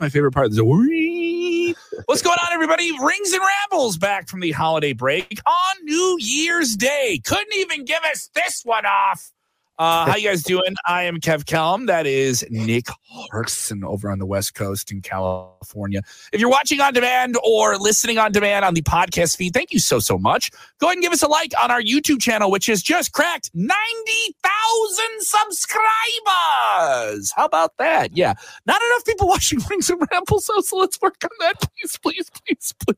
My favorite part. The wee. What's going on, everybody? Rings and Rambles back from the holiday break on New Year's Day. Couldn't even give us this one off. Uh, how you guys doing? I am Kev Kellam. That is Nick Harksen over on the West Coast in California. If you're watching on demand or listening on demand on the podcast feed, thank you so, so much. Go ahead and give us a like on our YouTube channel, which has just cracked 90,000 subscribers. How about that? Yeah. Not enough people watching Rings and Rambles, so, so let's work on that. Please, please, please, please.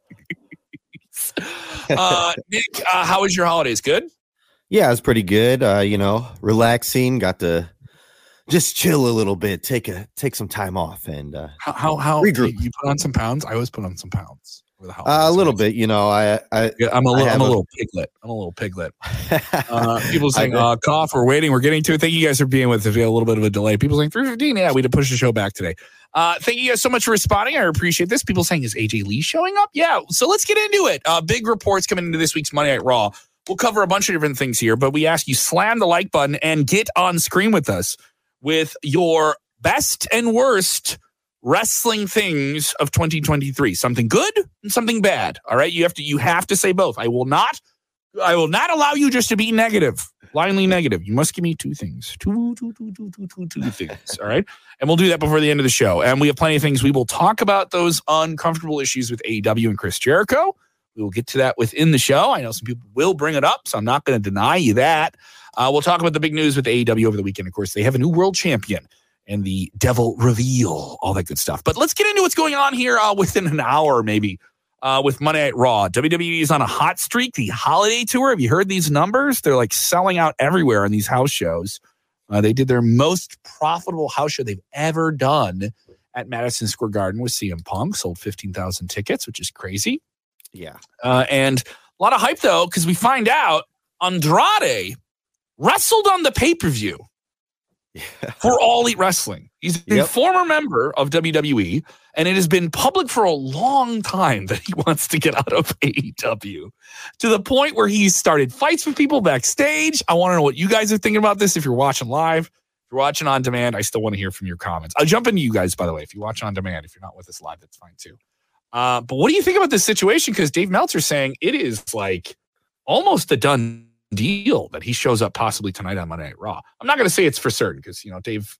Uh, Nick, uh, how was your holidays? Good? Yeah, it was pretty good. Uh, you know, relaxing. Got to just chill a little bit, take a take some time off, and uh, how how, how regroup. You put on some pounds. I always put on some pounds. Uh, a little bit, you know. I, I I'm a little, I'm a, a little piglet. I'm a little piglet. Uh, people saying, uh, "Cough." We're waiting. We're getting to it. Thank you guys for being with us. We had a little bit of a delay. People saying 3:15. Yeah, we had to push the show back today. Uh, thank you guys so much for responding. I appreciate this. People saying, "Is AJ Lee showing up?" Yeah. So let's get into it. Uh, big reports coming into this week's Monday Night Raw. We'll cover a bunch of different things here, but we ask you slam the like button and get on screen with us with your best and worst wrestling things of 2023 something good and something bad all right? You have to you have to say both. I will not i will not allow you just to be negative blindly negative. You must give me two things. Two two two two two two two things all right? And we'll do that before the end of the show. And we have plenty of things. We will talk about those uncomfortable issues with aew and chris jericho we will get to that within the show. I know some people will bring it up, so I'm not going to deny you that. Uh, we'll talk about the big news with AEW over the weekend. Of course, they have a new world champion and the devil reveal, all that good stuff. But let's get into what's going on here uh, within an hour, maybe, uh, with Monday Night Raw. WWE is on a hot streak. The holiday tour, have you heard these numbers? They're like selling out everywhere on these house shows. Uh, they did their most profitable house show they've ever done at Madison Square Garden with CM Punk, sold 15,000 tickets, which is crazy. Yeah. Uh, and a lot of hype though, because we find out Andrade wrestled on the pay per view yeah. for All Elite Wrestling. He's a yep. former member of WWE, and it has been public for a long time that he wants to get out of AEW to the point where he's started fights with people backstage. I want to know what you guys are thinking about this. If you're watching live, if you're watching on demand, I still want to hear from your comments. I'll jump into you guys, by the way. If you watch on demand, if you're not with us live, that's fine too. Uh, but what do you think about this situation? Because Dave Meltzer's saying it is like almost a done deal that he shows up possibly tonight on Monday Night Raw. I'm not going to say it's for certain because you know Dave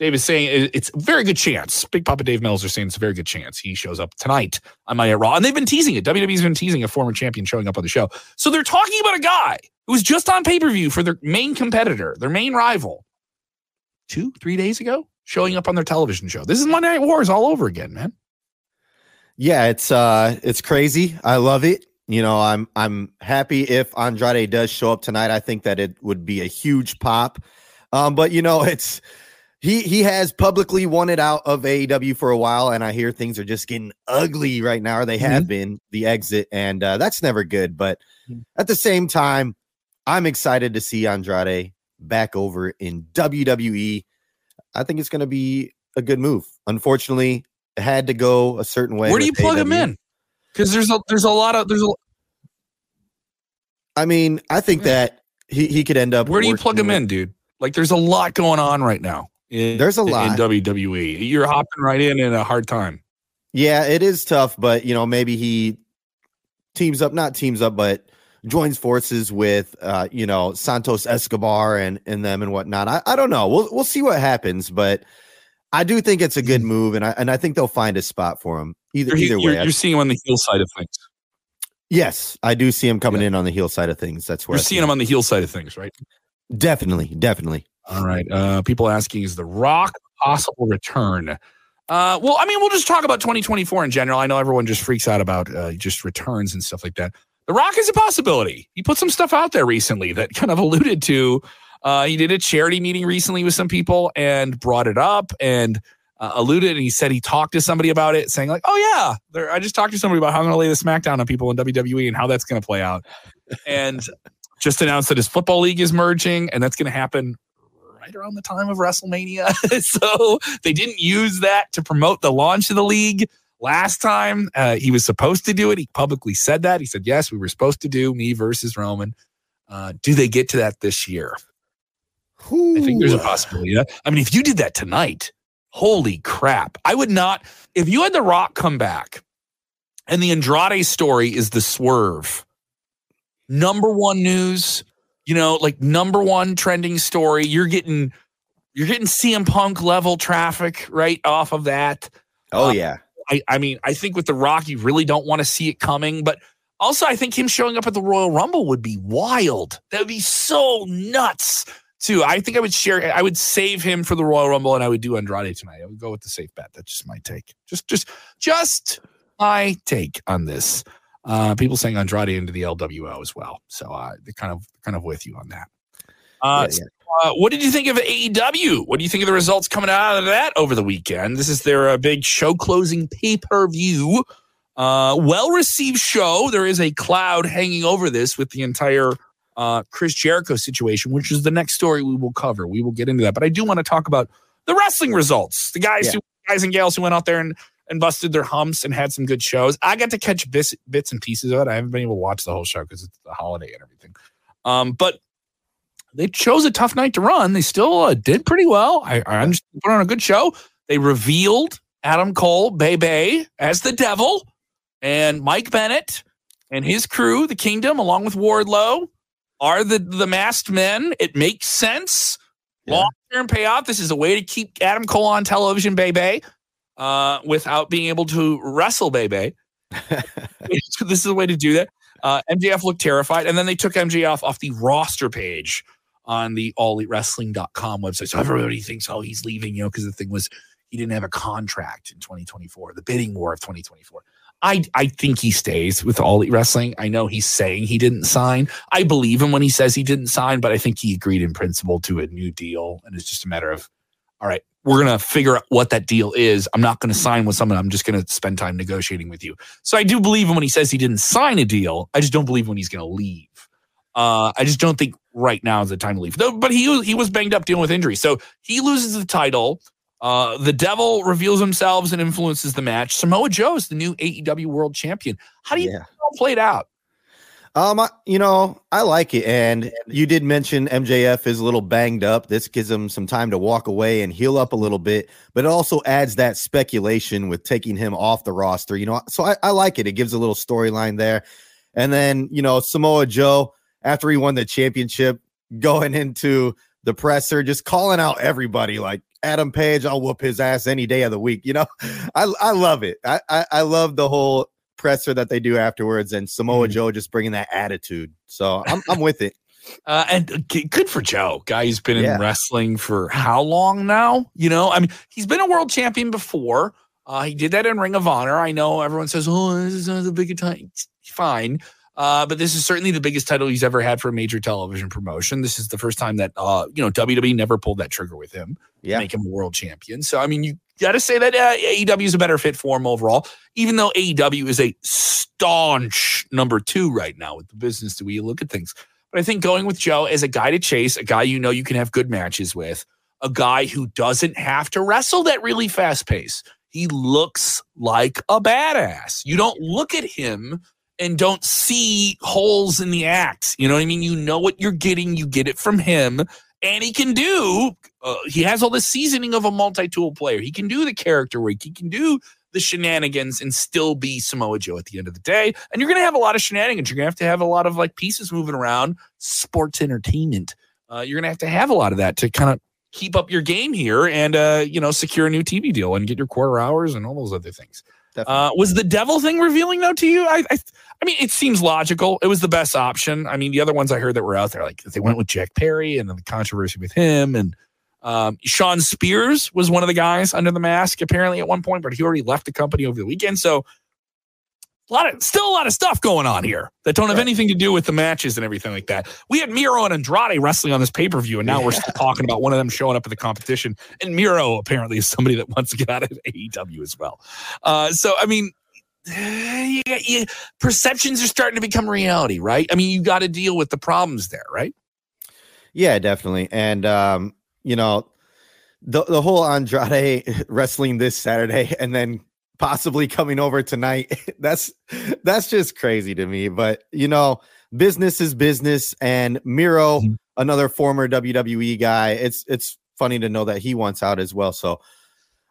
Dave is saying it's a very good chance. Big Papa Dave Meltzer saying it's a very good chance he shows up tonight on Monday Night Raw, and they've been teasing it. WWE's been teasing a former champion showing up on the show, so they're talking about a guy who was just on pay per view for their main competitor, their main rival, two three days ago, showing up on their television show. This is Monday Night Wars all over again, man yeah, it's uh it's crazy. I love it. You know, I'm I'm happy if Andrade does show up tonight. I think that it would be a huge pop. Um, but you know, it's he he has publicly wanted out of AEW for a while, and I hear things are just getting ugly right now, or they have mm-hmm. been the exit, and uh, that's never good. But mm-hmm. at the same time, I'm excited to see Andrade back over in WWE. I think it's going to be a good move. Unfortunately, had to go a certain way. Where do you plug AW. him in? Because there's a there's a lot of there's a. I mean, I think that he he could end up. Where do you plug him with, in, dude? Like, there's a lot going on right now. In, there's a lot in WWE. You're hopping right in in a hard time. Yeah, it is tough, but you know, maybe he teams up, not teams up, but joins forces with uh, you know, Santos Escobar and and them and whatnot. I, I don't know. We'll we'll see what happens, but I do think it's a good mm. move, and I and I think they'll find a spot for him. Either you're, either way, you're, you're seeing him on the heel side of things. Yes, I do see him coming yeah. in on the heel side of things. That's where you're seeing him on the heel side of things, right? Definitely, definitely. All right. Uh, people asking, is the Rock possible return? Uh, well, I mean, we'll just talk about 2024 in general. I know everyone just freaks out about uh, just returns and stuff like that. The Rock is a possibility. He put some stuff out there recently that kind of alluded to uh, he did a charity meeting recently with some people and brought it up and uh, alluded. And he said he talked to somebody about it, saying like, "Oh yeah, I just talked to somebody about how I'm going to lay the smackdown on people in WWE and how that's going to play out." and just announced that his football league is merging, and that's going to happen right around the time of WrestleMania. so they didn't use that to promote the launch of the league. Last time uh, he was supposed to do it, he publicly said that. He said, Yes, we were supposed to do me versus Roman. Uh, do they get to that this year? Ooh. I think there's a possibility. I mean, if you did that tonight, Holy crap. I would not, if you had The Rock come back and the Andrade story is the swerve, number one news, you know, like number one trending story, you're getting, you're getting CM Punk level traffic right off of that. Oh, um, yeah. I, I mean, I think with The Rock, you really don't want to see it coming, but also I think him showing up at the Royal Rumble would be wild. That would be so nuts too. I think I would share. I would save him for the Royal Rumble, and I would do Andrade tonight. I would go with the safe bet. That's just my take. Just, just, just my take on this. Uh, people saying Andrade into the LWO as well. So uh, they're kind of, kind of with you on that. Uh, yeah, yeah. Uh, what did you think of AEW? What do you think of the results coming out of that over the weekend? This is their uh, big show closing pay per view. Uh, well received show. There is a cloud hanging over this with the entire uh, Chris Jericho situation, which is the next story we will cover. We will get into that. But I do want to talk about the wrestling results. The guys yeah. who guys and gals who went out there and, and busted their humps and had some good shows. I got to catch bits, bits and pieces of it. I haven't been able to watch the whole show because it's the holiday and everything. Um, but they chose a tough night to run. They still uh, did pretty well. I, I understand put on a good show. They revealed Adam Cole, Bay Bay, as the devil, and Mike Bennett and his crew, the Kingdom, along with Wardlow, are the the masked men. It makes sense. Yeah. Long term payoff. This is a way to keep Adam Cole on television, baby, uh, without being able to wrestle, baby. this is a way to do that. Uh, MJF looked terrified, and then they took MJF off the roster page on the allelitewrestling.com website. So everybody thinks, oh, he's leaving, you know, because the thing was he didn't have a contract in 2024, the bidding war of 2024. I, I think he stays with All Wrestling. I know he's saying he didn't sign. I believe him when he says he didn't sign, but I think he agreed in principle to a new deal. And it's just a matter of, all right, we're going to figure out what that deal is. I'm not going to sign with someone. I'm just going to spend time negotiating with you. So I do believe him when he says he didn't sign a deal. I just don't believe when he's going to leave. Uh, I just don't think right now is the time to leave. But he he was banged up dealing with injury, so he loses the title. Uh, the devil reveals himself and influences the match. Samoa Joe is the new AEW World Champion. How do you yeah. play it out? Um, you know, I like it, and you did mention MJF is a little banged up. This gives him some time to walk away and heal up a little bit, but it also adds that speculation with taking him off the roster. You know, so I, I like it. It gives a little storyline there, and then you know Samoa Joe after he won the championship, going into the presser, just calling out everybody like Adam Page, I'll whoop his ass any day of the week. You know, I, I love it. I, I, I love the whole presser that they do afterwards and Samoa mm. Joe just bringing that attitude. So I'm, I'm with it. Uh, and good for Joe, guy who's been yeah. in wrestling for how long now? You know, I mean, he's been a world champion before. Uh, he did that in Ring of Honor. I know everyone says, "Oh, this is the big time." Fine, uh, but this is certainly the biggest title he's ever had for a major television promotion. This is the first time that uh, you know WWE never pulled that trigger with him, yeah. make him a world champion. So I mean, you got to say that uh, AEW is a better fit for him overall. Even though AEW is a staunch number two right now with the business the way you look at things, but I think going with Joe as a guy to chase, a guy you know you can have good matches with, a guy who doesn't have to wrestle that really fast pace. He looks like a badass. You don't look at him and don't see holes in the act. You know what I mean? You know what you're getting, you get it from him. And he can do, uh, he has all the seasoning of a multi tool player. He can do the character work, he can do the shenanigans and still be Samoa Joe at the end of the day. And you're going to have a lot of shenanigans. You're going to have to have a lot of like pieces moving around, sports entertainment. Uh, you're going to have to have a lot of that to kind of keep up your game here and, uh, you know, secure a new TV deal and get your quarter hours and all those other things. Uh, was the devil thing revealing though to you? I, I, I mean, it seems logical. It was the best option. I mean, the other ones I heard that were out there, like they went with Jack Perry and then the controversy with him, and um, Shawn Spears was one of the guys under the mask apparently at one point, but he already left the company over the weekend. So a lot of still a lot of stuff going on here that don't have anything to do with the matches and everything like that. We had Miro and Andrade wrestling on this pay per view, and now yeah. we're still talking about one of them showing up at the competition. And Miro apparently is somebody that wants to get out of AEW as well. Uh, so I mean, yeah, yeah, perceptions are starting to become reality, right? I mean, you got to deal with the problems there, right? Yeah, definitely. And um, you know, the the whole Andrade wrestling this Saturday, and then possibly coming over tonight. that's that's just crazy to me. But you know, business is business, and Miro, mm-hmm. another former WWE guy, it's it's funny to know that he wants out as well. So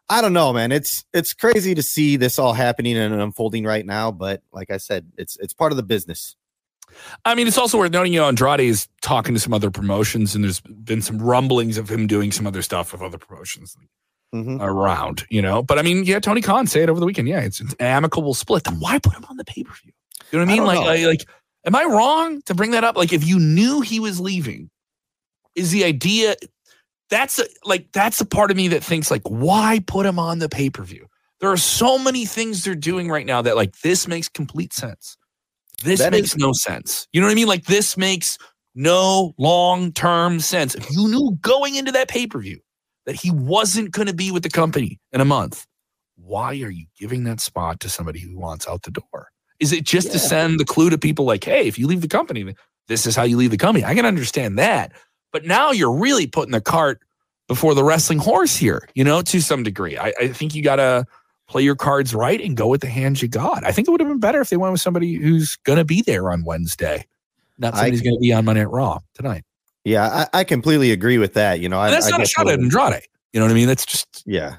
I don't know, man. It's it's crazy to see this all happening and unfolding right now, but like I said, it's it's part of the business. I mean, it's also worth noting, you know, Andrade is talking to some other promotions, and there's been some rumblings of him doing some other stuff with other promotions mm-hmm. around, you know. But I mean, yeah, Tony Khan say it over the weekend. Yeah, it's, an amicable split. Then why put him on the pay per view? You know what I mean? I like, like, like, am I wrong to bring that up? Like, if you knew he was leaving, is the idea that's a, like that's a part of me that thinks like, why put him on the pay per view? There are so many things they're doing right now that like this makes complete sense. This that makes is- no sense. You know what I mean? Like this makes no long term sense. If you knew going into that pay per view that he wasn't going to be with the company in a month, why are you giving that spot to somebody who wants out the door? Is it just yeah. to send the clue to people like, hey, if you leave the company, this is how you leave the company? I can understand that. But now you're really putting the cart before the wrestling horse here, you know, to some degree. I, I think you got to play your cards right and go with the hands you got. I think it would have been better if they went with somebody who's going to be there on Wednesday, not somebody's going to be on Monday at Raw tonight. Yeah, I, I completely agree with that. You know, I, that's I not a shot at Andrade. You know what I mean? That's just yeah.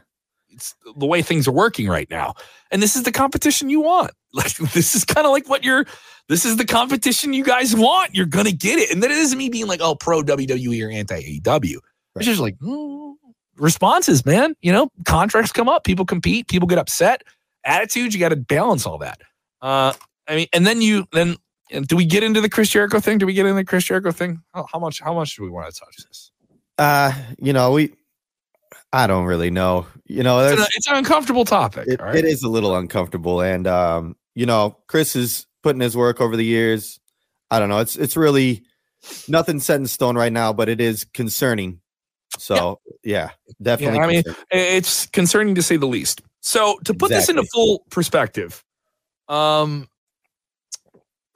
It's the way things are working right now, and this is the competition you want. Like this is kind of like what you're. This is the competition you guys want. You're gonna get it, and that isn't me being like, oh, pro WWE or anti AEW. Right. It's just like, mm, responses, man. You know, contracts come up, people compete, people get upset. Attitudes, you got to balance all that. Uh, I mean, and then you then do we get into the Chris Jericho thing? Do we get into the Chris Jericho thing? How, how much? How much do we want to touch this? Uh, you know, we. I don't really know. You know, it's an, it's an uncomfortable topic. It, right? it is a little uncomfortable, and um, you know, Chris is putting his work over the years. I don't know. It's it's really nothing set in stone right now, but it is concerning so yeah, yeah definitely. Yeah, I mean, it's concerning to say the least. So to put exactly. this into full perspective, um,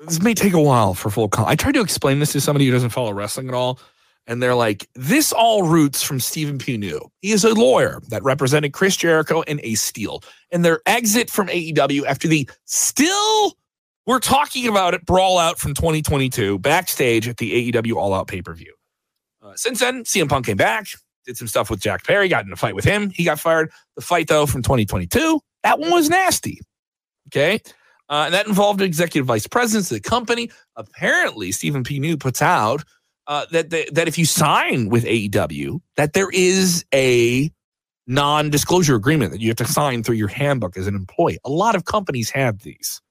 this may take a while for full. Con- I tried to explain this to somebody who doesn't follow wrestling at all, and they're like, "This all roots from Stephen Pugh. He is a lawyer that represented Chris Jericho and Ace Steel, and their exit from AEW after the still." We're talking about it brawl out from 2022 backstage at the AEW All Out pay per view. Uh, since then, CM Punk came back, did some stuff with Jack Perry, got in a fight with him. He got fired. The fight, though, from 2022, that one was nasty. Okay. Uh, and that involved executive vice presidents of the company. Apparently, Stephen P. New puts out uh, that, that that if you sign with AEW, that there is a non-disclosure agreement that you have to sign through your handbook as an employee. A lot of companies have these.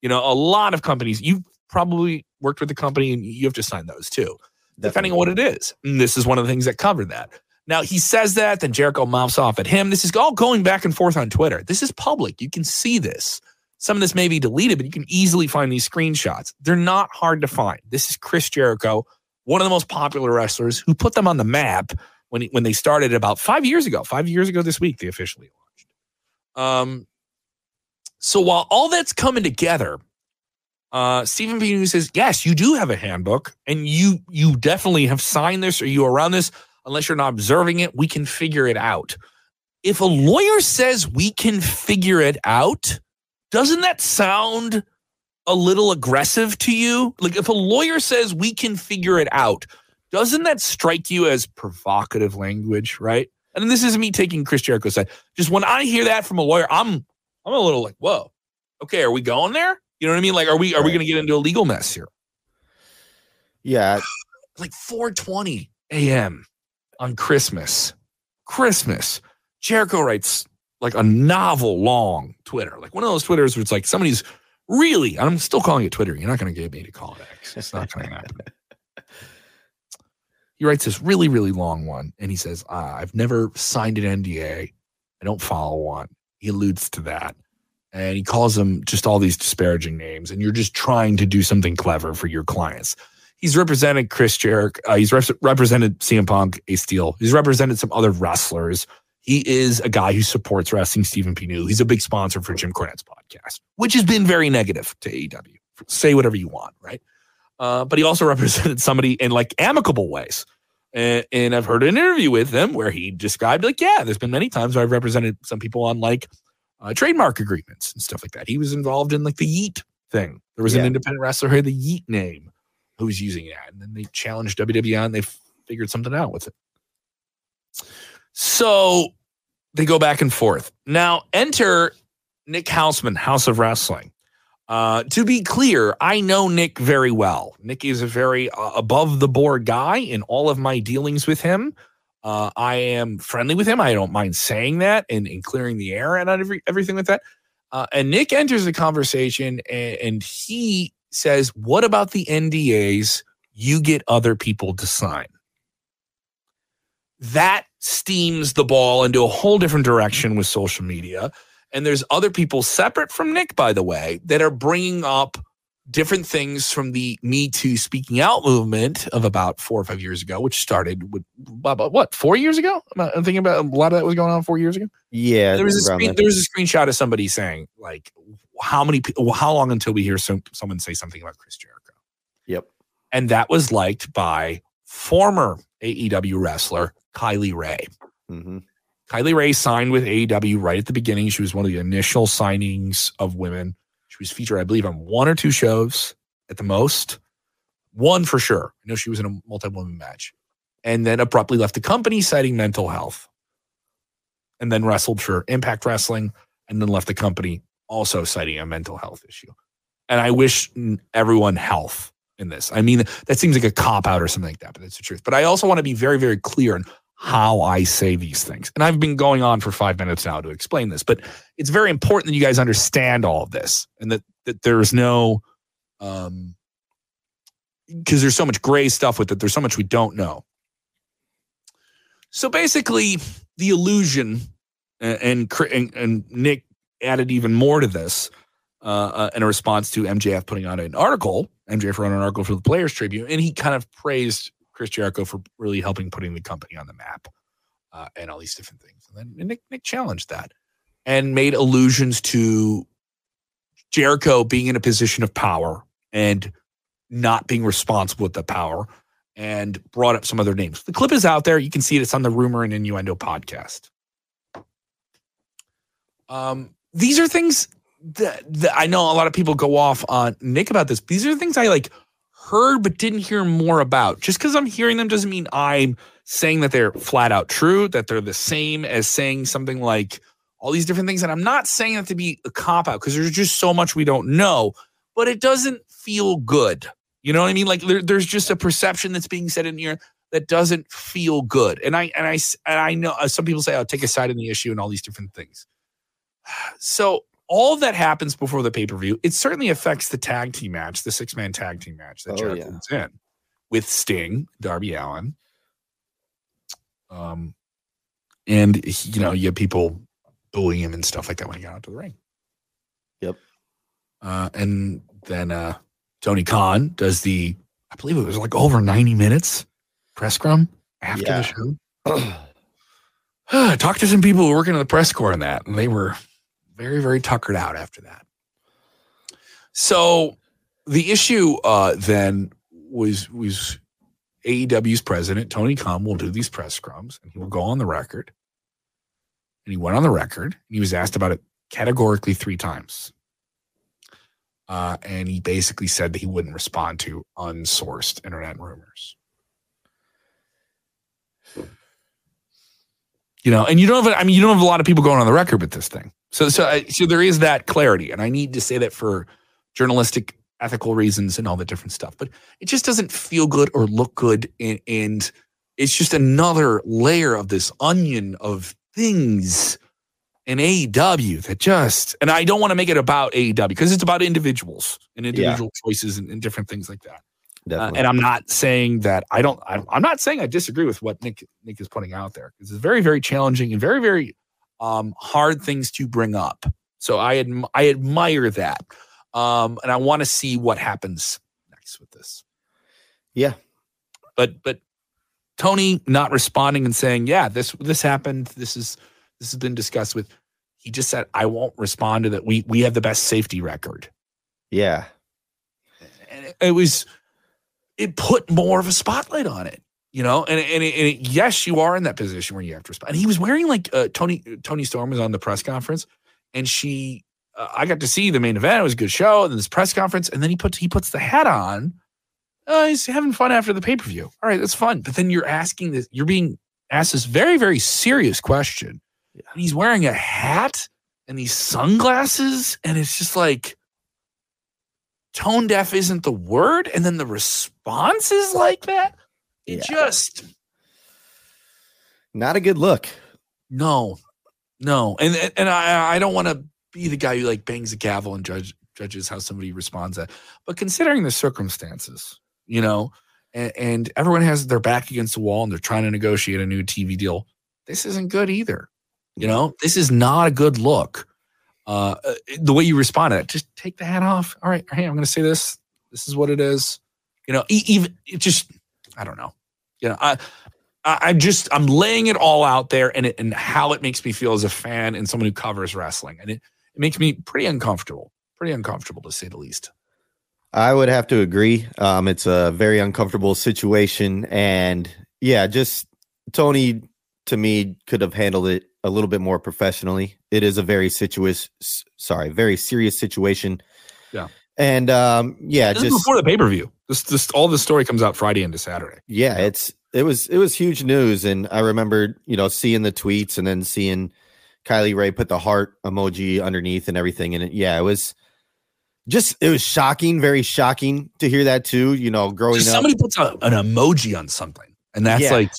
You know, a lot of companies. You've probably worked with the company, and you have to sign those too. Definitely. depending on what it is. And this is one of the things that covered that. Now he says that, then Jericho mouths off at him. This is all going back and forth on Twitter. This is public. You can see this. Some of this may be deleted, but you can easily find these screenshots. They're not hard to find. This is Chris Jericho, one of the most popular wrestlers who put them on the map when when they started about five years ago. Five years ago this week, they officially launched. Um, so while all that's coming together, uh, Stephen P. News says, yes, you do have a handbook, and you you definitely have signed this or you are around this. Unless you're not observing it, we can figure it out. If a lawyer says we can figure it out, doesn't that sound a little aggressive to you? Like if a lawyer says we can figure it out, doesn't that strike you as provocative language, right? And this isn't me taking Chris Jericho's side. Just when I hear that from a lawyer, I'm I'm a little like, whoa, okay, are we going there? You know what I mean? Like, are we are right. we going to get into a legal mess here? Yeah, like 4:20 a.m. on Christmas. Christmas. Jericho writes like a novel long Twitter, like one of those Twitters where it's like somebody's really. I'm still calling it Twitter. You're not going to get me to call it X. It's not going to happen. he writes this really really long one, and he says, uh, "I've never signed an NDA. I don't follow one." He alludes to that and he calls them just all these disparaging names, and you're just trying to do something clever for your clients. He's represented Chris Jericho. Uh, he's represented CM Punk, Ace Steel. He's represented some other wrestlers. He is a guy who supports wrestling. Stephen P. New. He's a big sponsor for Jim Cornette's podcast, which has been very negative to AEW. Say whatever you want, right? Uh, but he also represented somebody in like amicable ways. And, and I've heard an interview with him where he described like, yeah, there's been many times where I've represented some people on like uh, trademark agreements and stuff like that. He was involved in like the Yeet thing. There was yeah. an independent wrestler who had the Yeet name who was using that, and then they challenged WWE and they figured something out with it. So they go back and forth. Now enter Nick Hausman, House of Wrestling. Uh, to be clear, I know Nick very well. Nick is a very uh, above the board guy in all of my dealings with him. Uh, I am friendly with him. I don't mind saying that and, and clearing the air and every, everything with that. Uh, and Nick enters the conversation and, and he says, What about the NDAs you get other people to sign? That steams the ball into a whole different direction with social media. And there's other people separate from Nick, by the way, that are bringing up different things from the Me Too speaking out movement of about four or five years ago, which started with about what four years ago. I'm thinking about a lot of that was going on four years ago. Yeah, there was a screen, there was a screenshot of somebody saying like, "How many? How long until we hear some, someone say something about Chris Jericho?" Yep, and that was liked by former AEW wrestler Kylie Rae. Mm-hmm. Kylie Rae signed with AEW right at the beginning. She was one of the initial signings of women. She was featured, I believe, on one or two shows at the most. One for sure. I know she was in a multi woman match. And then abruptly left the company citing mental health. And then wrestled for Impact Wrestling and then left the company also citing a mental health issue. And I wish everyone health in this. I mean, that seems like a cop out or something like that, but that's the truth. But I also want to be very, very clear on how I say these things. And I've been going on for five minutes now to explain this, but it's very important that you guys understand all of this and that, that there's no, um, because there's so much gray stuff with it. There's so much we don't know. So basically, the illusion, and and, and Nick added even more to this uh, uh, in a response to MJF putting out an article. MJF wrote an article for the Players Tribune, and he kind of praised Chris Jericho for really helping putting the company on the map uh, and all these different things. And then Nick, Nick challenged that and made allusions to Jericho being in a position of power and not being responsible with the power and brought up some other names. The clip is out there. You can see it. It's on the Rumor and Innuendo podcast. Um, these are things that, that I know a lot of people go off on Nick about this. These are the things I like heard but didn't hear more about. Just because I'm hearing them doesn't mean I'm saying that they're flat out true, that they're the same as saying something like all these different things. And I'm not saying that to be a cop out because there's just so much we don't know, but it doesn't feel good. You know what I mean? Like there, there's just a perception that's being said in here that doesn't feel good. And I and I and I know uh, some people say I'll take a side in the issue and all these different things. So all that happens before the pay per view, it certainly affects the tag team match, the six man tag team match that oh, yeah. in with Sting, Darby Allin. Um, and you know, you have people bullying him and stuff like that when he got out to the ring. Yep. Uh, and then uh, Tony Khan does the, I believe it was like over 90 minutes press scrum after yeah. the show. Talked to some people who were working in the press corps on that, and they were very, very tuckered out after that. So the issue uh, then was was AEW's president Tony Khan will do these press scrums and he will go on the record. And he went on the record and he was asked about it categorically three times. Uh, and he basically said that he wouldn't respond to unsourced internet rumors. You know, and you don't have, I mean, you don't have a lot of people going on the record with this thing. So, so, so there is that clarity, and I need to say that for journalistic ethical reasons and all the different stuff. But it just doesn't feel good or look good, and, and it's just another layer of this onion of things in AEW that just, and I don't want to make it about AEW because it's about individuals and individual yeah. choices and, and, different things like that. Uh, and I'm not saying that I don't. I'm, I'm, not saying I disagree with what Nick Nick is putting out there because it's very very challenging and very very um, hard things to bring up. So I adm- I admire that, um, and I want to see what happens next with this. Yeah, but but Tony not responding and saying, "Yeah, this this happened. This is this has been discussed with." He just said, "I won't respond to that. We we have the best safety record." Yeah, and it, it was it put more of a spotlight on it you know? And, and, and it, yes you are in that position where you have to respond. And he was wearing like uh, tony toni storm was on the press conference and she uh, i got to see the main event. It was a good show and then this press conference and then he puts he puts the hat on. Uh, he's having fun after the pay-per-view. All right that's fun. But then you're asking this you're being asked this very very serious question. Yeah. And he's wearing a hat and these sunglasses, and it's just like tone deaf isn't the word, and then the response is like that. It yeah. just not a good look. No, no, and and I I don't want to be the guy who like bangs the gavel and judge judges how somebody responds that, but considering the circumstances, you know, and, and everyone has their back against the wall and they're trying to negotiate a new TV deal. This isn't good either. You know, this is not a good look. Uh, uh the way you respond to it, just take the hat off. All right, hey, I'm going to say this. This is what it is. You know, even it just, I don't know. You know, I, I, am just, I'm laying it all out there, and it, and how it makes me feel as a fan and someone who covers wrestling, and it, it makes me pretty uncomfortable, pretty uncomfortable to say the least. I would have to agree. Um, it's a very uncomfortable situation, and yeah, just Tony to me could have handled it a little bit more professionally. It is a very situous, sorry, very serious situation. Yeah, and um, yeah, this just before the pay per view. This, this, all the story comes out Friday into Saturday. Yeah, it's it was it was huge news, and I remember you know seeing the tweets and then seeing Kylie Rae put the heart emoji underneath and everything, and it, yeah, it was just it was shocking, very shocking to hear that too. You know, growing just up, somebody puts a, an emoji on something, and that's yeah. like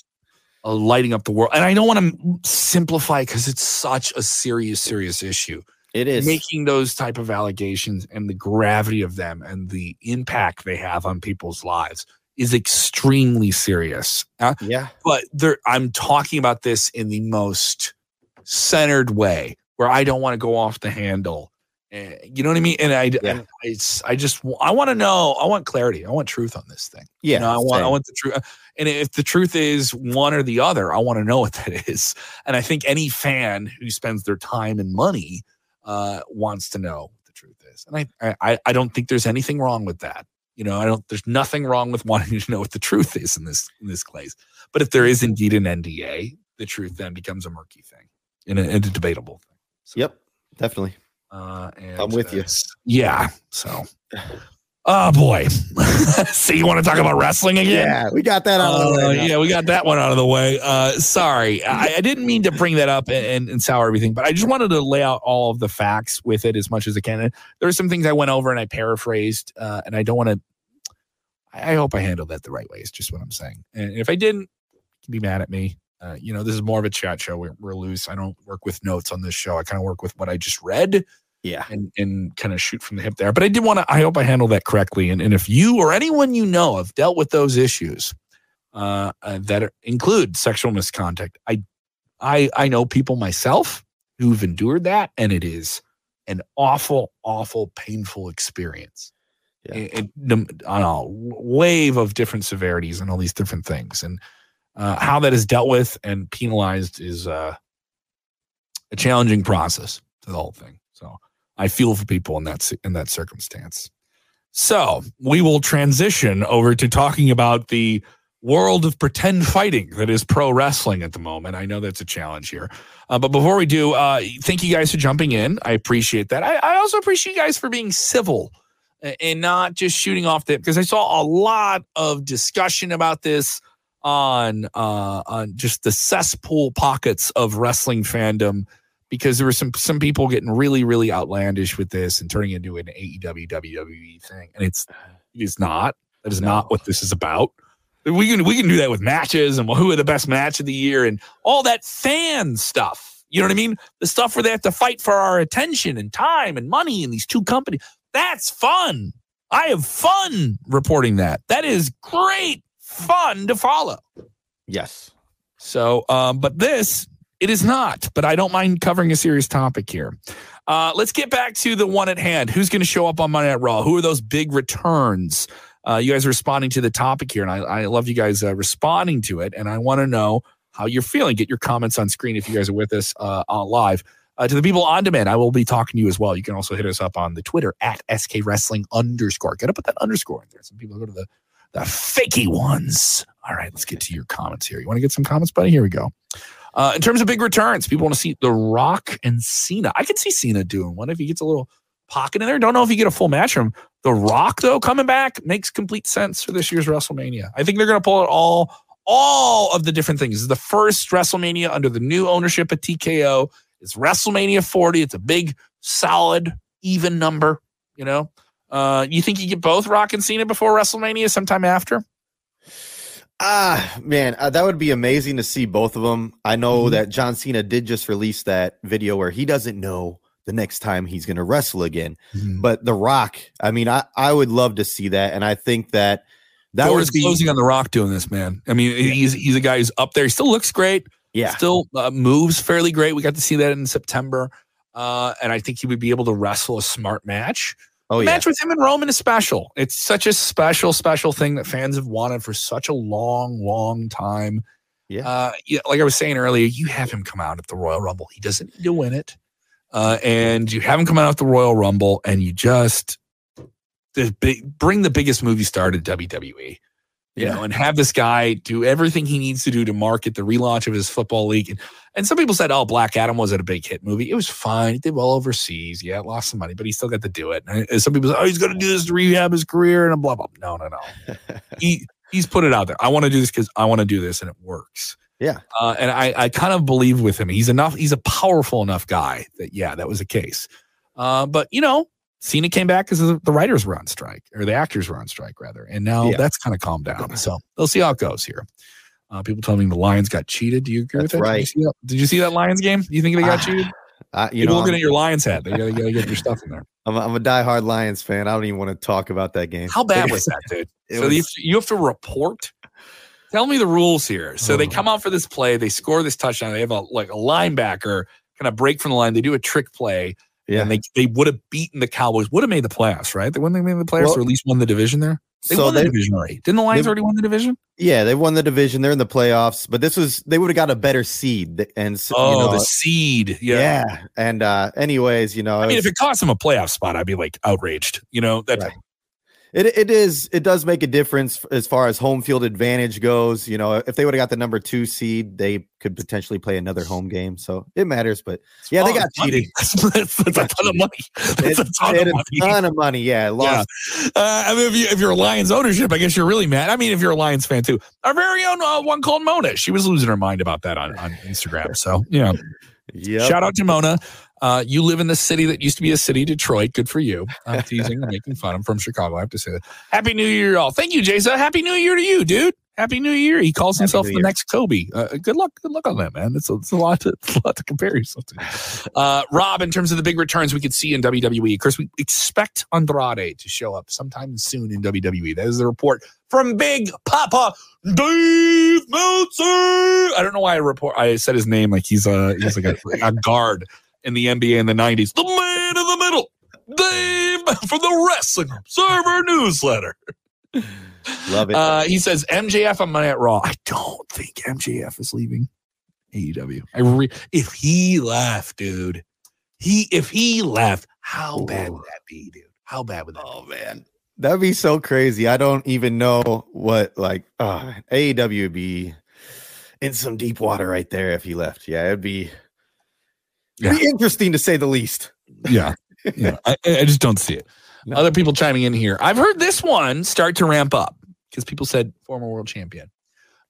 lighting up the world. And I don't want to simplify because it's such a serious, serious issue. It is making those type of allegations and the gravity of them and the impact they have on people's lives is extremely serious. Uh, yeah, but there, I'm talking about this in the most centered way where I don't want to go off the handle. Uh, you know what I mean? And I, yeah. I, I, I just, I want to know. I want clarity. I want truth on this thing. Yeah, you know, I want, same. I want the truth. And if the truth is one or the other, I want to know what that is. And I think any fan who spends their time and money uh, wants to know what the truth is. And I, I, I don't think there's anything wrong with that. You know, I don't. There's nothing wrong with wanting to know what the truth is in this in this case. But if there is indeed an NDA, the truth then becomes a murky thing and a, and a debatable thing. So, yep, definitely. Uh, and, I'm with uh, you. Yeah. So Oh boy! so you want to talk about wrestling again? Yeah, we got that out of the way. Uh, yeah, we got that one out of the way. Uh, sorry, I, I, didn't mean to bring that up and, and, and, sour everything, but I just wanted to lay out all of the facts with it as much as I can. And there are some things I went over and I paraphrased, uh, and I don't want to. I hope I handled that the right way. Is just what I'm saying. And if I didn't, be mad at me. Uh, you know, this is more of a chat show. We're, we're loose. I don't work with notes on this show. I kind of work with what I just read yeah. and and kind of shoot from the hip there. But i did want to i hope i handled that correctly. And, and if you or anyone you know have dealt with those issues uh, uh, that include sexual misconduct i i i know people myself who've endured that and it is an awful awful painful experience. Yeah. and, on a wave of different severities and all these different things. And uh, how that is dealt with and penalized is uh, a challenging process to the whole thing. So I feel for people in that in that circumstance. So we will transition over to talking about the world of pretend fighting that is pro wrestling at the moment. I know that's a challenge here. Uh, but before we do, uh, thank you guys for jumping in. I appreciate that. I, I, also appreciate you guys for being civil and not just shooting off the because I saw a lot of discussion about this on uh, on just the cesspool pockets of wrestling fandom because there were some some people getting really really outlandish with this and turning into an AEW WWE thing, and it's it is not. That is no. not what this is about. We can we can do that with matches and who are the best match of the year and all that fan stuff. You know what I mean? The stuff where they have to fight for our attention and time and money in these two companies. That's fun. I have fun reporting that. That is great fun to follow. Yes. So, um, but this it is not, but I don't mind covering a serious topic here. Uh, let's get back to the one at hand. Who's going to show up on Monday Night Raw? Who are those big returns? Uh, you guys are responding to the topic here, and I, I love you guys uh, responding to it. And I want to know how you're feeling. Get your comments on screen if you guys are with us uh, live. Uh, to the people on demand, I will be talking to you as well. You can also hit us up on the Twitter at SK Wrestling underscore. Get up with that underscore in there. Some people go to the the fakey ones. All right, let's get to your comments here. You want to get some comments, buddy? Here we go. Uh, in terms of big returns, people want to see The Rock and Cena. I could see Cena doing one if he gets a little pocket in there. Don't know if you get a full match from The Rock though coming back makes complete sense for this year's WrestleMania. I think they're going to pull it all all of the different things. This is the first WrestleMania under the new ownership of TKO. It's WrestleMania 40. It's a big, solid, even number. You know, uh, you think you get both Rock and Cena before WrestleMania, sometime after? Ah, man, uh, that would be amazing to see both of them. I know Mhm. that John Cena did just release that video where he doesn't know the next time he's going to wrestle again. But The Rock, I mean, I, I would love to see that. And I think that that would was be, closing on the Rock doing this, man. I mean, he's he's a guy who's up there. He still looks great. yeah, Still uh, moves fairly great. We got to see that in September, uh, and I think he would be able to wrestle a smart match. Oh The yeah, match with him and Roman is special. It's such a special, special thing that fans have wanted for such a long, long time. Yeah. Uh, yeah. Like I was saying earlier, you have him come out at the Royal Rumble. He doesn't need to win it. Uh, and you have him come out at the Royal Rumble and you just the big, bring the biggest movie star to WWE. You Yeah. know, and have this guy do everything he needs to do to market the relaunch of his football league. And, and some people said, "Oh, Black Adam wasn't a big hit movie. It was fine. It did well overseas. Yeah, it lost some money, but he still got to do it." And some people say, "Oh, he's going to do this to rehab his career," and blah blah. No, no, no. he he's put it out there. I want to do this because I want to do this, and it works. Yeah. Uh, and I I kind of believe with him. He's enough. He's a powerful enough guy that yeah, that was the case. Uh, but you know, Cena came back because the writers were on strike, or the actors were on strike rather, and now Yeah. that's kind of calmed down. So they'll see how it goes here. Uh, people telling me the Lions got cheated. Do you agree That's with that? Did you, right. see that? Did you see that Lions game? Do you think they got Ah, cheated? I, you People know, looking I'm, at your Lions hat. They gotta, gotta get your stuff in there. I'm, a, I'm a diehard Lions fan. I don't even want to talk about that game. How bad was that, dude? So was- you, have to, you have to report. Tell me the rules here. So they Oh. come out for this play. They score this touchdown. They have a like a linebacker kind of break from the line. They do a trick play, Yeah. and they they would have beaten the Cowboys. Would have made the playoffs, right? They wouldn't have made the playoffs, Well- or at least won the division there. They so won they, the division already. Didn't the Lions they- already win the division? yeah, they won the division. They're in the playoffs, but this was they would have got a better seed. And s- Oh, you know, the seed. Yeah. yeah. And uh, anyways, you know, I mean, it if it cost them a playoff spot, I'd be like outraged. You know that. Right. It it is it does make a difference as far as home field advantage goes. You know, if they would have got the number two seed, they could potentially play another home game. So it matters. But yeah, they got cheated. That's, that's, that's a got ton of money. That's a ton it of money. a ton of money. Yeah, lost. Uh, I mean, if, you, if you're a Lions ownership, I guess you're really mad. I mean, if you're a Lions fan too, our very own uh, one called Mona, she was losing her mind about that on, on Instagram. So yeah, Yep. shout out to Mona. Uh, you live in the city that used to be a city, Detroit. Good for you. I'm teasing, I'm making fun. I'm from Chicago. I have to say that. Happy New Year, y'all. Thank you, Jason. Happy New Year to you, dude. Happy New Year. He calls Happy himself New the Year. next Kobe. Uh, good luck. Good luck on that, man. It's a, it's a lot to it's a lot to compare yourself to. Uh, Rob, in terms of the big returns we could see in WWE, of course, we expect Andrade to show up sometime soon in WWE. That is the report from Big Papa Dave Meltzer. I don't know why I report. I said his name like he's a he's like a, a guard in the NBA in the '90s. The man in the middle, Dave from the Wrestling Observer newsletter. Love it. Uh, he says MJF on Monday at Raw. I don't think MJF is leaving AEW. I re- if he left, dude, he if he left, how bad would that be, dude? How bad would that? oh be? man, that'd be so crazy. I don't even know what like uh, AEW would be in some deep water right there if he left. Yeah, it'd be, it'd be interesting to say the least. Yeah, yeah. I, I just don't see it. No. Other people chiming in here. I've heard this one start to ramp up because people said former world champion.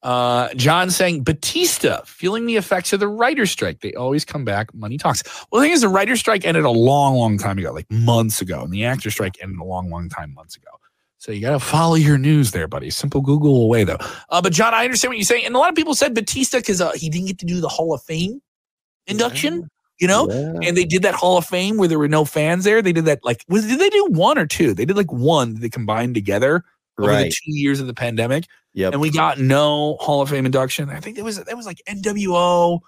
Uh, John saying Batista feeling the effects of the writer's strike. They always come back. Money talks. Well, the thing is, the writer's strike ended a long, long time ago, like months ago, and the actor strike ended a long, long time months ago. So you got to follow your news there, buddy. Simple Google away though. Uh, but John, I understand what you're saying, and a lot of people said Batista because uh, he didn't get to do the Hall of Fame induction. You know, Yeah. and they did that Hall of Fame where there were no fans there. They did that like was did they do one or two? They did like one that they combined together over the two years of the pandemic, Yep. and we got no Hall of Fame induction. I think it was that was like NWO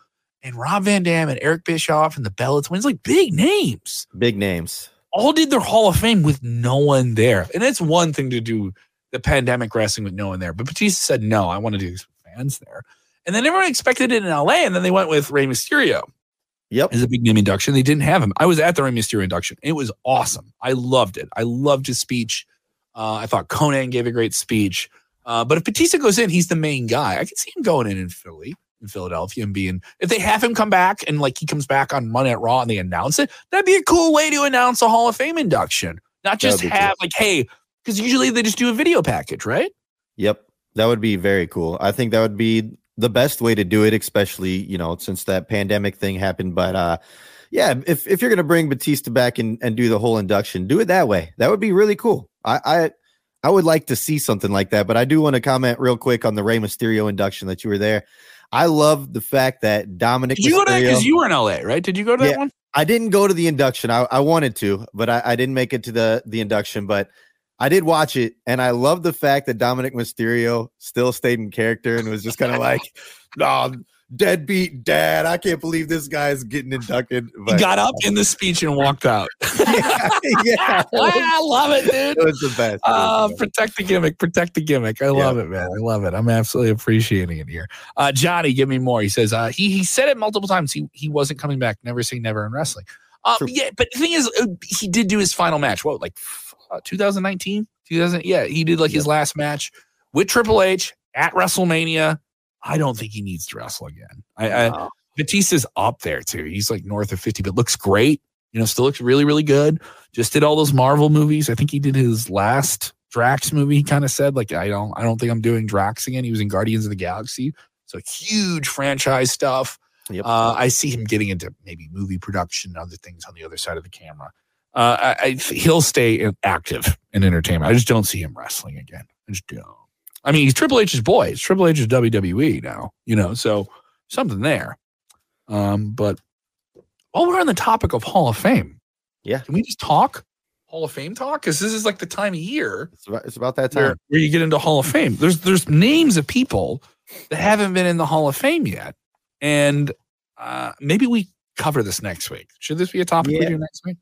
and Rob Van Dam and Eric Bischoff and the Bella Twins, like big names, Big names. all did their Hall of Fame with no one there. And it's one thing to do the pandemic wrestling with no one there, but Batista said no, I want to do this with fans there. And then everyone expected it in LA, and then they went with Rey Mysterio Yep. as a big name induction. They didn't have him. I was at the Rey Mysterio induction. It was awesome. I loved it. I loved his speech. Uh, I thought Conan gave a great speech. Uh, but if Batista goes in, he's the main guy. I can see him going in in Philly, in Philadelphia, and being. If they have him come back and like he comes back on Monday at Raw and they announce it, that'd be a cool way to announce a Hall of Fame induction. Not just have like, hey, because usually they just do a video package, right? Yep. That would be very cool. I think that would be the best way to do it, especially you know since that pandemic thing happened. But uh, yeah, if if you're gonna bring Batista back and and do the whole induction, do it that way. That would be really cool. I I I would like to see something like that. But I do want to comment real quick on the Rey Mysterio induction that you were there. I love the fact that Dominic. Did you Mysterio, go to because you were in LA, right? Did you go to that one? I didn't go to the induction. I, I wanted to, but I, I didn't make it to the the induction. But I did watch it, and I love the fact that Dominic Mysterio still stayed in character and was just kind of like, "No, deadbeat dad. I can't believe this guy's getting inducted." He got up in the speech and walked out. yeah, yeah, was, I love it, dude. it was the best. It was Uh, the best. protect the gimmick, protect the gimmick. I love it, man. I love it. I'm absolutely appreciating it here. Uh, Johnny, give me more. He says uh, he he said it multiple times. He he wasn't coming back. Never say never in wrestling. Uh, yeah, but the thing is, uh, he did do his final match. What, like uh, 2019, 2000? Yeah, he did like his last match with Triple H at WrestleMania. I don't think he needs to wrestle again. I, I Wow. Batista's up there too. He's like north of 50, but looks great. You know, still looks really, really good. Just did all those Marvel movies. I think he did his last Drax movie. He kind of said, like, I don't, I don't think I'm doing Drax again. He was in Guardians of the Galaxy. So huge franchise stuff. Yep. Uh, I see him getting into maybe movie production and other things on the other side of the camera. Uh, I, I, he'll stay active in entertainment. I just don't see him wrestling again. I just don't. I mean, he's Triple H's boy. It's Triple H's WWE now, you know, so something there. Um, but while we're on the topic of Hall of Fame, Yeah. can we just talk Hall of Fame talk? Because this is like the time of year It's about, it's about that time. where you get into Hall of Fame. There's there's names of people that haven't been in the Hall of Fame yet, and uh, maybe we cover this next week. Should this be a topic we do next week?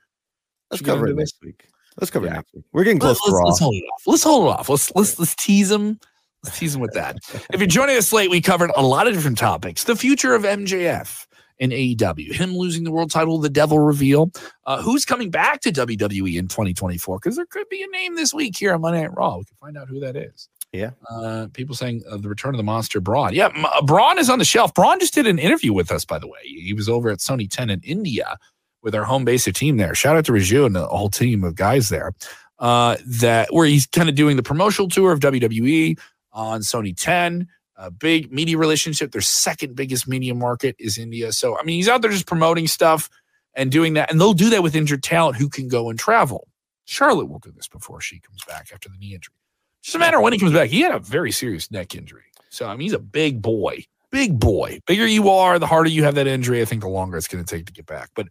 Let's Should we go cover it next week. Let's cover Yeah. it next week. We're getting close let's, to Raw. let's hold it off. Let's hold it off. Let's let's let's tease them. Let's tease them with that. if you're joining us late, we covered a lot of different topics. The future of MJF in AEW, him losing the world title, the Devil reveal, uh, who's coming back to WWE in 2024? Because there could be a name this week here on Monday Night Raw. We can find out who that is. Yeah. Uh, people saying uh, the return of the monster Braun. Yeah, M- uh, Braun is on the shelf. Braun just did an interview with us, by the way. He was over at Sony 10 in India with our home base of team there. Shout out to Raju and the whole team of guys there. Uh, that where he's kind of doing the promotional tour of WWE on Sony 10. A big media relationship. Their second biggest media market is India. So I mean, he's out there just promoting stuff and doing that, and they'll do that with injured talent who can go and travel. Charlotte will do this before she comes back after the knee injury. Just a matter of when he comes back. He had a very serious neck injury. So I mean, he's a big boy, big boy. Bigger you are, the harder you have that injury. I think the longer it's going to take to get back. But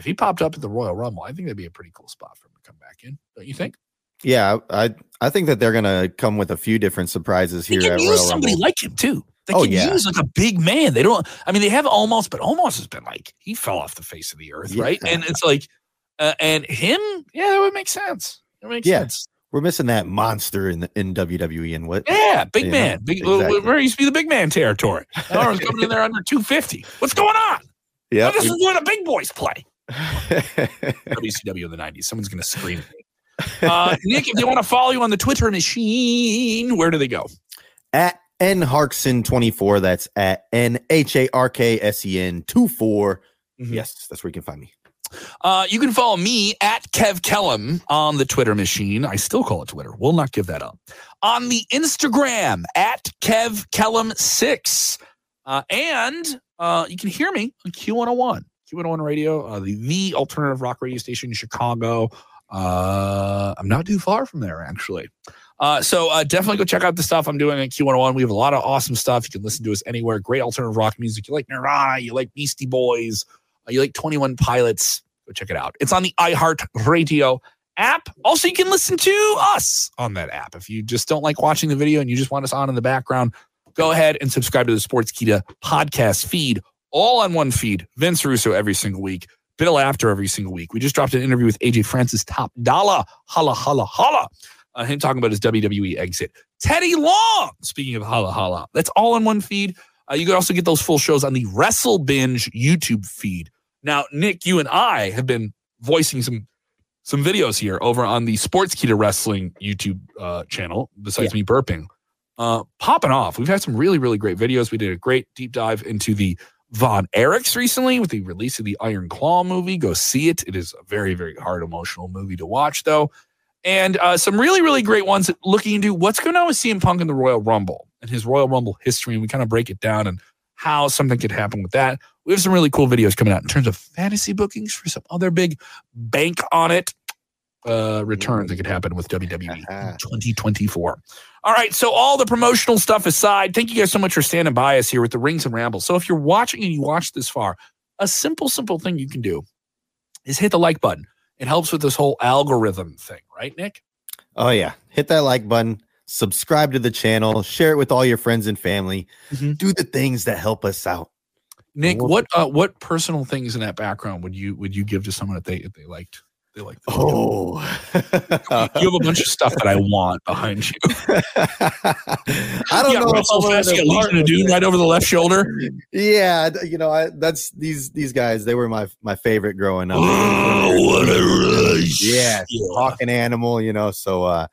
if he popped up at the Royal Rumble, I think that'd be a pretty cool spot for him to come back in. Don't you think? Yeah, I I think that they're gonna come with a few different surprises They here can at use Royal somebody Rumble. like him too. They Oh, can yeah. use like a big man. They don't. I mean, they have almost, but almost has been like he fell off the face of the earth, right? And it's like, uh, and him, yeah, that would make sense. It makes Yeah. sense. We're missing that monster in the, in WWE and what? Yeah, big Yeah, man. Big. exactly. Where used to be the big man territory. Now coming in there under two fifty. What's going on? Yeah, This is where the big boys play. WCW in the nineties. Someone's gonna scream at me. Uh, Nick, if they want to follow you on the Twitter machine, where do they go? at N Harksen twenty four. That's at N H A R K S E N two four. Mhm. Yes, that's where you can find me. Uh, you can follow me at Kev Kellam on the Twitter machine. I still call it Twitter. We'll not give that up. On the Instagram at Kev Kellam6. Uh, and uh, you can hear me on Q101, Q101 radio, uh, the, the alternative rock radio station in Chicago. Uh, I'm not too far from there, actually. Uh, so uh, definitely go check out the stuff I'm doing on Q101. We have a lot of awesome stuff. You can listen to us anywhere. Great alternative rock music. You like Nirvana, you like Beastie Boys, uh, you like 21 Pilots, go check it out. It's on the iHeart Radio app. Also, you can listen to us on that app. If you just don't like watching the video and you just want us on in the background, go ahead and subscribe to the Sportskeeda podcast feed, all on one feed. Vince Russo every single week, Bill Apter every single week. We just dropped an interview with AJ Francis Top Dollar. Holla, holla, holla. Uh, him talking about his WWE exit. Teddy Long, speaking of holla, holla. That's all on one feed. Uh, you can also get those full shows on the WrestleBinge YouTube feed. Now, Nick, you and I have been voicing some some videos here over on the Sportskeeda Wrestling YouTube uh, channel. Besides me burping, uh, popping off. We've had some really really great videos. We did a great deep dive into the Von Erichs recently with the release of the Iron Claw movie. Go see it. It is a very very hard emotional movie to watch though, and uh, some really really great ones looking into what's going on with CM Punk in the Royal Rumble. and his Royal Rumble history, and we kind of break it down and how something could happen with that. We have some really cool videos coming out in terms of fantasy bookings for some other big bank on it uh, returns that could happen with WWE 2024. All right, so all the promotional stuff aside, thank you guys so much for standing by us here with the Rings and Rambles. So if you're watching and you watch this far, a simple, simple thing you can do is hit the like button. It helps with this whole algorithm thing, right, Nick? Oh yeah, hit that like button, subscribe to the channel, share it with all your friends and family. Mhm. Do the things that help us out. Nick, what uh, what personal things in that background would you would you give to someone that they if they liked they liked? the video? Oh, you have a bunch of stuff that I want behind you. I don't You know. if Russell I'm willing to Fest, you got part of Doom right over the left shoulder. Yeah, you know, I, that's these these guys. They were my my favorite growing up. Oh, what a rush. Yeah, talking animal. You know, so uh,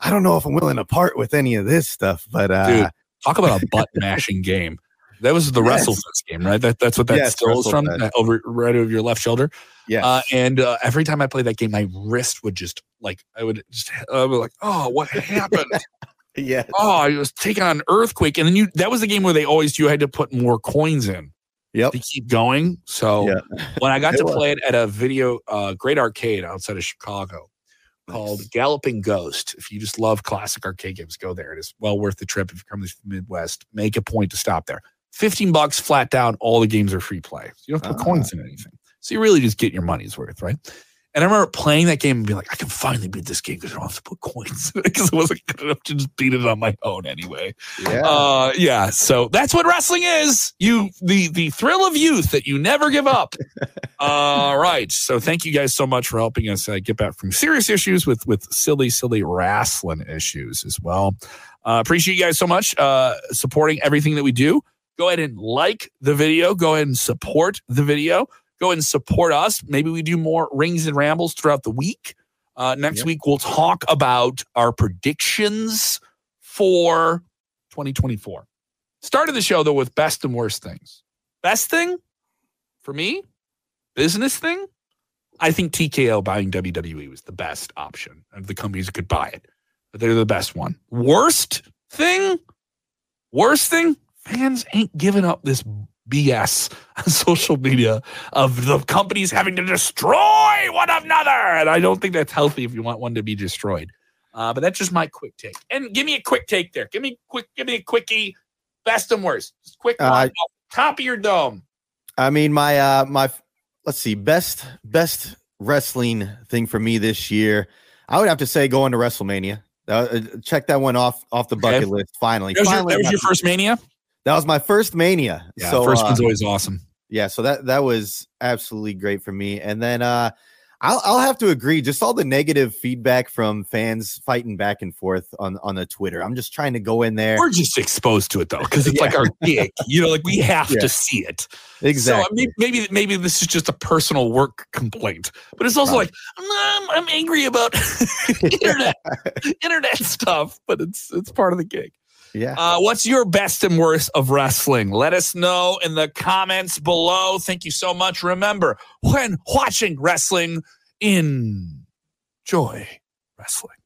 I don't know if I'm willing to part with any of this stuff, but uh, Dude, talk about a butt mashing game. That was the Yes. WrestleFest game, right? That, that's what that Yes, still is from, that over right over your left shoulder. yeah, Uh, and uh, every time I played that game, my wrist would just like I would just I would like, oh, what happened? yeah, oh, I was taking on an earthquake, and then you that was the game where they always you had to put more coins in yep. to keep going. So Yeah. when I got to was. play it at a video, uh, great arcade outside of Chicago called Nice. Galloping Ghost. If you just love classic arcade games, go there. It is well worth the trip. If you come to the Midwest, make a point to stop there. 15 bucks flat down. All the games are free play. So you don't have to put Ah. coins in anything. So you really just get your money's worth, right? And I remember playing that game and being like, I can finally beat this game because I don't have to put coins in it because I wasn't good enough to just beat it on my own anyway. yeah. Uh, yeah. So that's what wrestling is. You the the thrill of youth that you never give up. All right. So thank you guys so much for helping us uh, get back from serious issues with with silly silly wrestling issues as well. Uh, appreciate you guys so much uh, supporting everything that we do. Go ahead and like the video. Go ahead and support the video. Go ahead and support us. Maybe we do more rings and rambles throughout the week. Uh, next Yeah. week we'll talk about our predictions for 2024. Started the show though with best and worst things. Best thing for me, business thing. I think TKO buying WWE was the best option of the companies that could buy it. But they're the best one. Worst thing, worst thing, fans ain't giving up this BS on social media of the companies having to destroy one another. And I don't think that's healthy if you want one to be destroyed. Uh, but that's just my quick take. And give me a quick take there. Give me quick, give me a quickie, best and worst. Just quick Uh, one, off the top of your dome. I mean, my uh my let's see, best best wrestling thing for me this year. I would have to say going to WrestleMania. Uh, uh, check that one off off the Okay. bucket list. Finally, That was, your, finally that was your first mania. That was my first Mania. Yeah, so first uh, one's always awesome. yeah, so that that was absolutely great for me. And then uh I'll I'll have to agree. Just all the negative feedback from fans fighting back and forth on on the Twitter. I'm just trying to go in there. We're just exposed to it though, because it's like our gig. You know, like we have Yeah. to see it. Exactly. So maybe, maybe this is just a personal work complaint, but it's also Right. like I'm, I'm angry about internet internet stuff, but it's it's part of the gig. Yeah. Uh, what's your best and worst of wrestling? Let us know in the comments below. Thank you so much. Remember, when watching wrestling, enjoy wrestling.